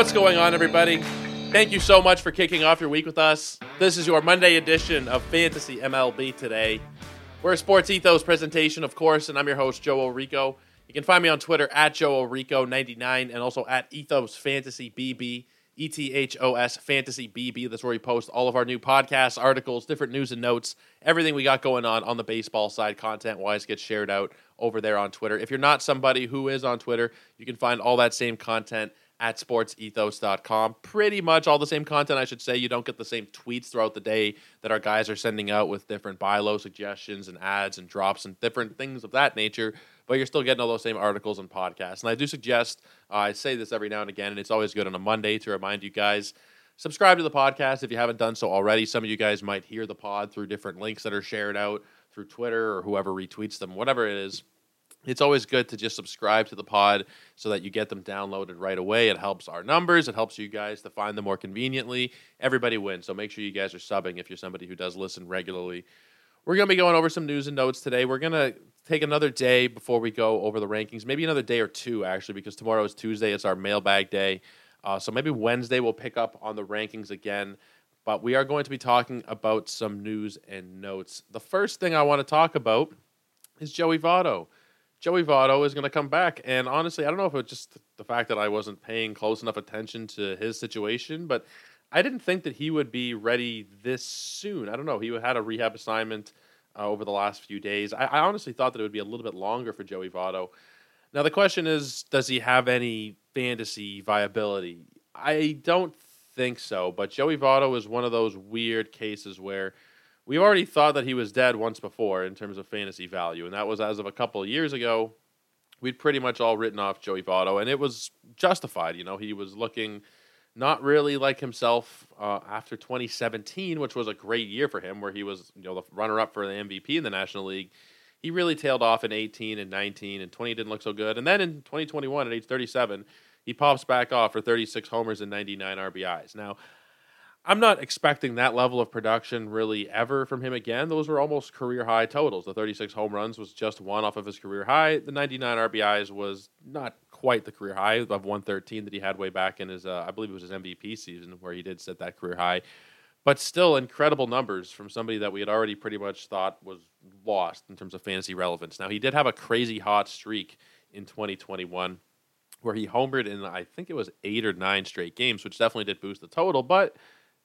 What's going on, everybody? Thank you so much for kicking off your week with us. This is your Monday edition of Fantasy MLB Today. We're a Sports Ethos presentation, of course, and I'm your host, Joe Orico. You can find me on Twitter at Joe Orico99 and also at Ethos Fantasy BB, E T H O S Fantasy BB. That's where we post all of our new podcasts, articles, different news and notes, everything we got going on on the baseball side, content wise, gets shared out over there on Twitter. If you're not somebody who is on Twitter, you can find all that same content at sportsethos.com. Pretty much all the same content, I should say. You don't get the same tweets throughout the day that our guys are sending out with different buy low suggestions and adds and drops and different things of that nature, but you're still getting all those same articles and podcasts. And I do suggest, uh, I say this every now and again, and it's always good on a Monday to remind you guys subscribe to the podcast if you haven't done so already. Some of you guys might hear the pod through different links that are shared out through Twitter or whoever retweets them, whatever it is it's always good to just subscribe to the pod so that you get them downloaded right away. It helps our numbers. It helps you guys to find them more conveniently. Everybody wins. So make sure you guys are subbing if you're somebody who does listen regularly. We're going to be going over some news and notes today. We're going to take another day before we go over the rankings, maybe another day or two, actually, because tomorrow is Tuesday. It's our mailbag day. Uh, so maybe Wednesday we'll pick up on the rankings again. But we are going to be talking about some news and notes. The first thing I want to talk about is Joey Votto. Joey Votto is going to come back. And honestly, I don't know if it's just the fact that I wasn't paying close enough attention to his situation, but I didn't think that he would be ready this soon. I don't know. He had a rehab assignment uh, over the last few days. I, I, honestly thought that it would be a little bit longer for Joey Votto. Now, the question is does he have any fantasy viability? I don't think so, but Joey Votto is one of those weird cases where we already thought that he was dead once before in terms of fantasy value, and that was as of a couple of years ago. We'd pretty much all written off Joey Votto, and it was justified. You know, he was looking not really like himself uh, after 2017, which was a great year for him, where he was you know the runner-up for the MVP in the National League. He really tailed off in 18 and 19, and 20 didn't look so good. And then in 2021, at age 37, he pops back off for 36 homers and 99 RBIs. Now, I'm not expecting that level of production really ever from him again. Those were almost career high totals. The 36 home runs was just one off of his career high. The 99 RBIs was not quite the career high of 113 that he had way back in his, uh, I believe it was his MVP season where he did set that career high. But still, incredible numbers from somebody that we had already pretty much thought was lost in terms of fantasy relevance. Now, he did have a crazy hot streak in 2021 where he homered in, I think it was eight or nine straight games, which definitely did boost the total. But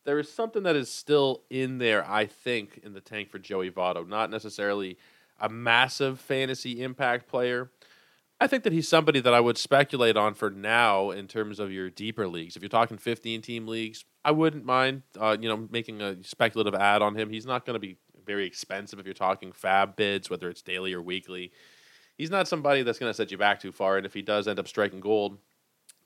there is something that is still in there, I think, in the tank for Joey Votto. Not necessarily a massive fantasy impact player. I think that he's somebody that I would speculate on for now in terms of your deeper leagues. If you're talking 15 team leagues, I wouldn't mind, uh, you know, making a speculative add on him. He's not going to be very expensive if you're talking fab bids, whether it's daily or weekly. He's not somebody that's going to set you back too far. And if he does end up striking gold,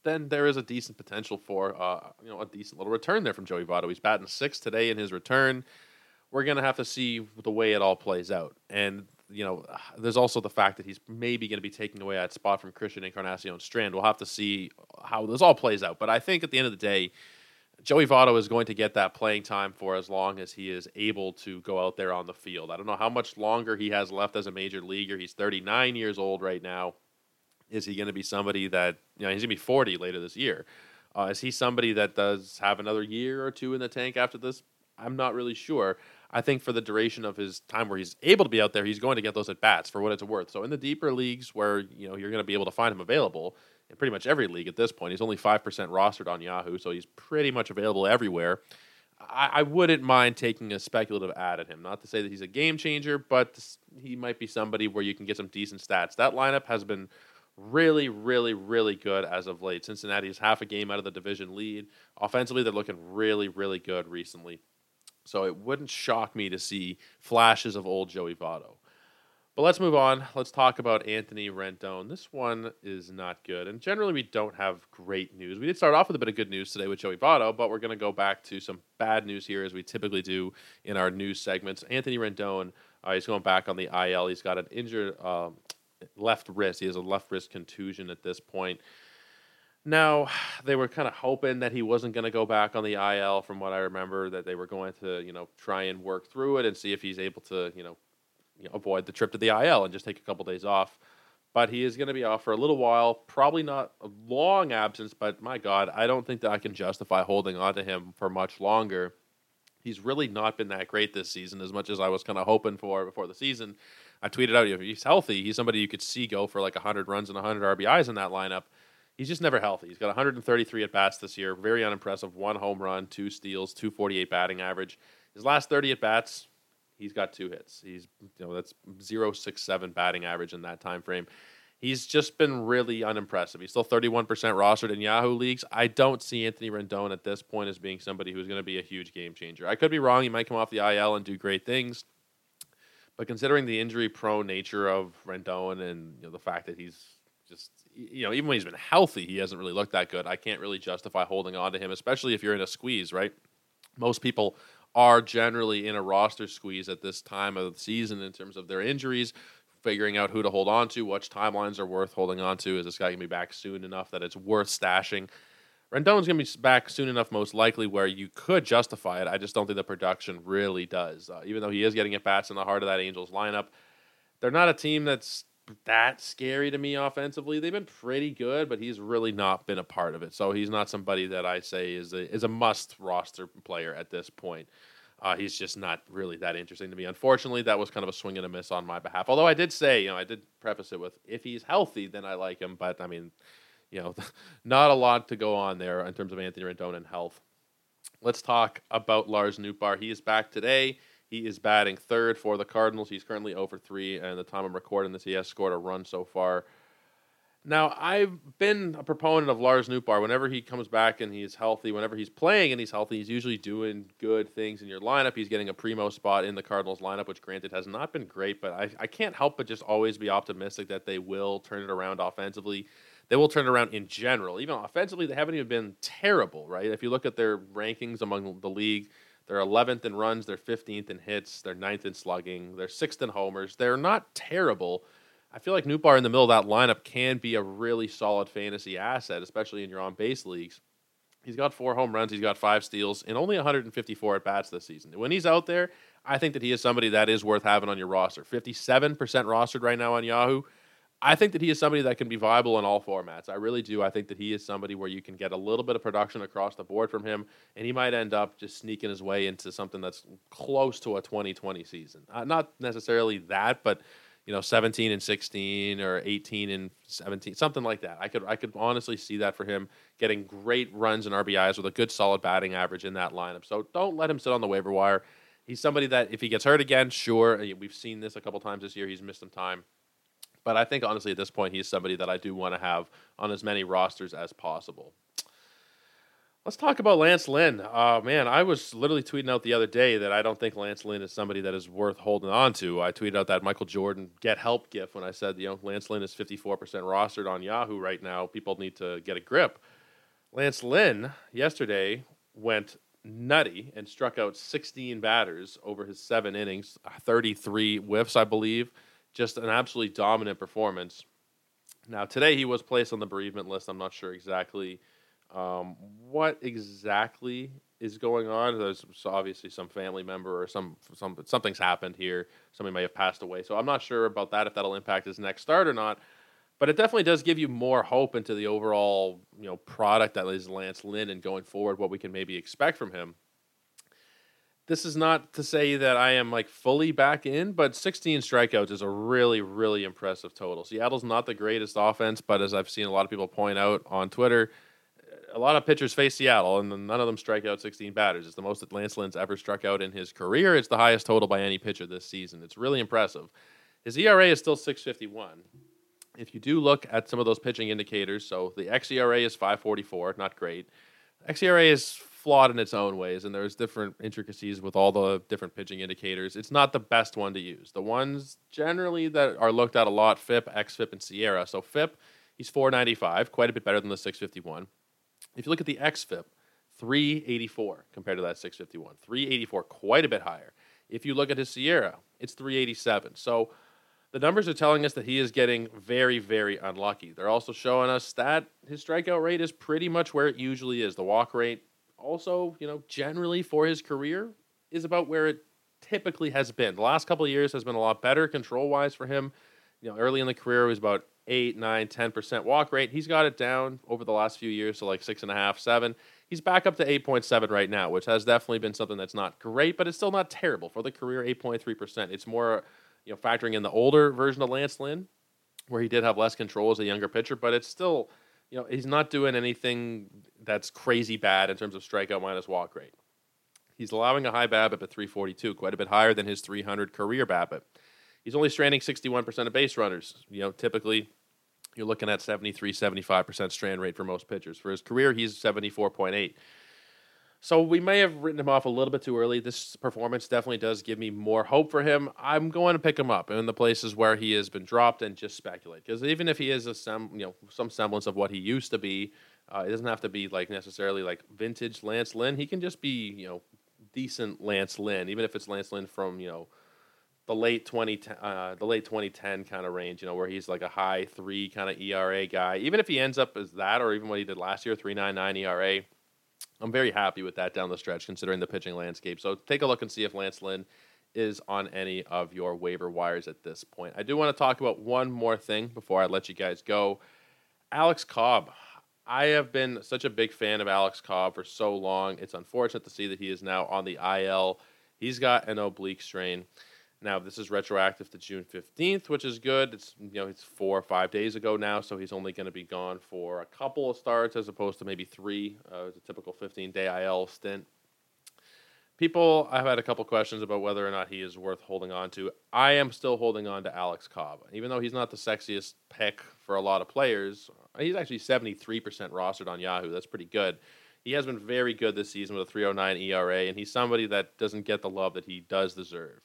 then there is a decent potential for uh, you know a decent little return there from Joey Votto. He's batting six today in his return. We're gonna have to see the way it all plays out, and you know, there's also the fact that he's maybe going to be taking away that spot from Christian Encarnacion Strand. We'll have to see how this all plays out. But I think at the end of the day, Joey Votto is going to get that playing time for as long as he is able to go out there on the field. I don't know how much longer he has left as a major leaguer. He's 39 years old right now. Is he going to be somebody that you know he's going to be 40 later this year? Uh, is he somebody that does have another year or two in the tank after this? I'm not really sure. I think for the duration of his time where he's able to be out there, he's going to get those at bats for what it's worth. So in the deeper leagues where you know you're going to be able to find him available in pretty much every league at this point, he's only five percent rostered on Yahoo, so he's pretty much available everywhere. I, I, wouldn't mind taking a speculative add at him. Not to say that he's a game changer, but he might be somebody where you can get some decent stats. That lineup has been really, really, really good as of late. Cincinnati is half a game out of the division lead. Offensively, they're looking really, really good recently. So it wouldn't shock me to see flashes of old Joey Votto. But let's move on. Let's talk about Anthony Rendon. This one is not good. And generally, we don't have great news. We did start off with a bit of good news today with Joey Votto, but we're going to go back to some bad news here as we typically do in our news segments. Anthony Rendon, uh, he's going back on the IL. He's got an injured um, left wrist. He has a left wrist contusion at this point. Now, they were kind of hoping that he wasn't going to go back on the IL from what I remember, that they were going to, you know, try and work through it and see if he's able to, you know, you know avoid the trip to the IL and just take a couple days off. but he is going to be off for a little while. Probably not a long absence, but my God, I don't think that I can justify holding on to him for much longer. He's really not been that great this season, as much as I was kind of hoping for before the season. I tweeted out if he's healthy, he's somebody you could see go for like 100 runs and 100 RBIs in that lineup. He's just never healthy. He's got 133 at bats this year, very unimpressive. One home run, two steals, 248 batting average. His last 30 at bats, he's got two hits. He's you know that's 067 batting average in that time frame. He's just been really unimpressive. He's still 31% rostered in Yahoo leagues. I don't see Anthony Rendon at this point as being somebody who's going to be a huge game changer. I could be wrong. He might come off the IL and do great things. But considering the injury prone nature of Rendon and you know, the fact that he's just you know even when he's been healthy, he hasn't really looked that good. I can't really justify holding on to him, especially if you're in a squeeze, right? Most people are generally in a roster squeeze at this time of the season in terms of their injuries, figuring out who to hold on to, which timelines are worth holding on to. Is this guy going to be back soon enough that it's worth stashing? Rendon's going to be back soon enough, most likely, where you could justify it. I just don't think the production really does. Uh, even though he is getting at bats in the heart of that Angels lineup, they're not a team that's that scary to me offensively. They've been pretty good, but he's really not been a part of it. So he's not somebody that I say is a, is a must roster player at this point. Uh, he's just not really that interesting to me. Unfortunately, that was kind of a swing and a miss on my behalf. Although I did say, you know, I did preface it with if he's healthy, then I like him. But I mean, you know, not a lot to go on there in terms of Anthony Rendon and health. Let's talk about Lars Nootbaar. He is back today. He is batting third for the Cardinals. He's currently oh over 3, and the time I'm recording this, he has scored a run so far. Now, I've been a proponent of Lars Nootbaar. Whenever he comes back and he's healthy, whenever he's playing and he's healthy, he's usually doing good things in your lineup. He's getting a primo spot in the Cardinals lineup, which granted has not been great, but I, I can't help but just always be optimistic that they will turn it around offensively. They will turn around in general. Even offensively, they haven't even been terrible, right? If you look at their rankings among the league, they're 11th in runs, they're 15th in hits, they're 9th in slugging, they're 6th in homers. They're not terrible. I feel like Nootbaar in the middle of that lineup can be a really solid fantasy asset, especially in your on base leagues. He's got four home runs, he's got five steals, and only 154 at bats this season. When he's out there, I think that he is somebody that is worth having on your roster. 57% rostered right now on Yahoo. I think that he is somebody that can be viable in all formats. I really do. I think that he is somebody where you can get a little bit of production across the board from him, and he might end up just sneaking his way into something that's close to a 2020 season. Uh, not necessarily that, but you know, 17 and 16 or 18 and 17, something like that. I could I could honestly see that for him getting great runs and RBIs with a good solid batting average in that lineup. So don't let him sit on the waiver wire. He's somebody that if he gets hurt again, sure, we've seen this a couple times this year. He's missed some time. But I think honestly at this point he's somebody that I do want to have on as many rosters as possible. Let's talk about Lance Lynn. Uh, man, I was literally tweeting out the other day that I don't think Lance Lynn is somebody that is worth holding on to. I tweeted out that Michael Jordan get help gif when I said, you know, Lance Lynn is 54% rostered on Yahoo right now. People need to get a grip. Lance Lynn yesterday went nutty and struck out 16 batters over his seven innings, 33 whiffs, I believe just an absolutely dominant performance. Now today he was placed on the bereavement list. I'm not sure exactly um, what exactly is going on. There's obviously some family member or some some something's happened here. Somebody may have passed away. So I'm not sure about that if that'll impact his next start or not. But it definitely does give you more hope into the overall you know product that is Lance Lynn and going forward what we can maybe expect from him this is not to say that I am like fully back in, but 16 strikeouts is a really, really impressive total. Seattle's not the greatest offense, but as I've seen a lot of people point out on Twitter, a lot of pitchers face Seattle, and none of them strike out 16 batters. It's the most that Lance Lynn's ever struck out in his career. It's the highest total by any pitcher this season. It's really impressive. His ERA is still 651. If you do look at some of those pitching indicators, so the xERA is 544, not great. xERA is flawed in its own ways, and there's different intricacies with all the different pitching indicators. It's not the best one to use. The ones generally that are looked at a lot: FIP, xFIP, and SIERA. So FIP, he's 495, quite a bit better than the 651. If you look at the xFIP, 384 compared to that 651. 384, quite a bit higher. If you look at his SIERA, it's 387. So the numbers are telling us that he is getting very, very unlucky. They're also showing us that his strikeout rate is pretty much where it usually is. The walk rate also, you know, generally for his career is about where it typically has been. The last couple of years has been a lot better control wise for him. You know, early in the career, was about eight, nine, 10% walk rate. He's got it down over the last few years to like six and a half, seven. He's back up to 8.7 right now, which has definitely been something that's not great, but it's still not terrible for the career. 8.3%. It's more, you know, factoring in the older version of Lance Lynn, where he did have less control as a younger pitcher, but it's still, you know, he's not doing anything that's crazy bad in terms of strikeout minus walk rate. He's allowing a high BABIP at 342, quite a bit higher than his 300 career BABIP. He's only stranding 61% of base runners. You know, typically you're looking at 73, 75% strand rate for most pitchers. For his career, he's 74.8. So we may have written him off a little bit too early. This performance definitely does give me more hope for him. I'm going to pick him up in the places where he has been dropped and just speculate because even if he is a sem- you know some semblance of what he used to be, uh, it doesn't have to be like necessarily like vintage Lance Lynn. He can just be you know decent Lance Lynn, even if it's Lance Lynn from you know the late 2010 uh, the late 2010 kind of range, you know, where he's like a high three kind of ERA guy. Even if he ends up as that, or even what he did last year, 3.99 ERA, I'm very happy with that down the stretch, considering the pitching landscape. So take a look and see if Lance Lynn is on any of your waiver wires at this point. I do want to talk about one more thing before I let you guys go. Alex Cobb. I have been such a big fan of Alex Cobb for so long. It's unfortunate to see that he is now on the IL. He's got an oblique strain. Now this is retroactive to June fifteenth, which is good. It's you know it's four or five days ago now, so he's only going to be gone for a couple of starts as opposed to maybe three. Uh, it's a typical fifteen day IL stint. People, I've had a couple questions about whether or not he is worth holding on to. I am still holding on to Alex Cobb, even though he's not the sexiest pick for a lot of players. He's actually seventy three percent rostered on Yahoo. That's pretty good. He has been very good this season with a 309 ERA, and he's somebody that doesn't get the love that he does deserve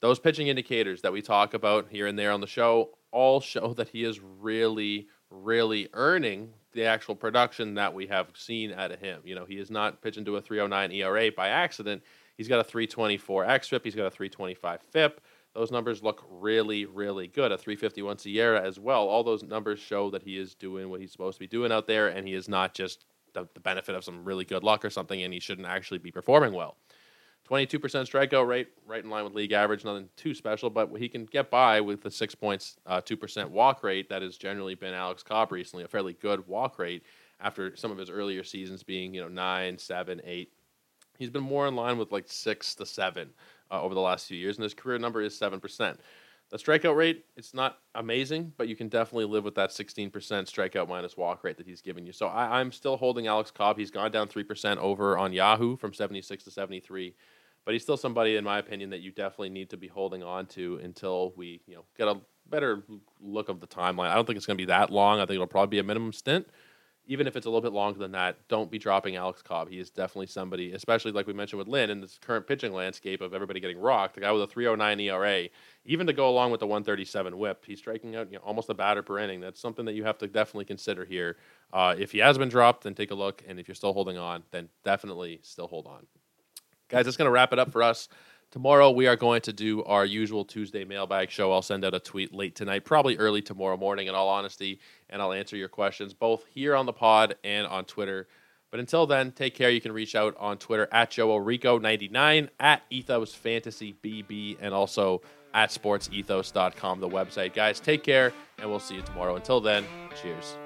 those pitching indicators that we talk about here and there on the show all show that he is really, really earning the actual production that we have seen out of him. You know, he is not pitching to a 309 ERA by accident. He's got a 324 xFIP. He's got a 325 FIP. Those numbers look really, really good. A 351 SIERA as well. All those numbers show that he is doing what he's supposed to be doing out there, and he is not just the, the benefit of some really good luck or something, and he shouldn't actually be performing well. 22% strikeout rate, right in line with league average, nothing too special, but he can get by with the 6.2% uh, walk rate that has generally been Alex Cobb recently, a fairly good walk rate after some of his earlier seasons being, you know, 9, 7, 8. He's been more in line with like 6 to 7 uh, over the last few years, and his career number is 7%. The strikeout rate, it's not amazing, but you can definitely live with that 16% strikeout minus walk rate that he's giving you. So I, I'm still holding Alex Cobb. He's gone down 3% over on Yahoo from 76 to 73 but he's still somebody, in my opinion, that you definitely need to be holding on to until we, you know, get a better look of the timeline. I don't think it's going to be that long. I think it'll probably be a minimum stint. Even if it's a little bit longer than that, don't be dropping Alex Cobb. He is definitely somebody, especially like we mentioned with Lynn in this current pitching landscape of everybody getting rocked. The guy with a 309 ERA, even to go along with the 137 WHIP, he's striking out you know, almost a batter per inning. That's something that you have to definitely consider here. Uh, if he has been dropped, then take a look. And if you're still holding on, then definitely still hold on. Guys, that's going to wrap it up for us. Tomorrow, we are going to do our usual Tuesday mailbag show. I'll send out a tweet late tonight, probably early tomorrow morning, in all honesty, and I'll answer your questions both here on the pod and on Twitter. But until then, take care. You can reach out on Twitter at JoeOrico99, at Ethos Fantasy BB, and also at sportsethos.com, the website. Guys, take care, and we'll see you tomorrow. Until then, cheers.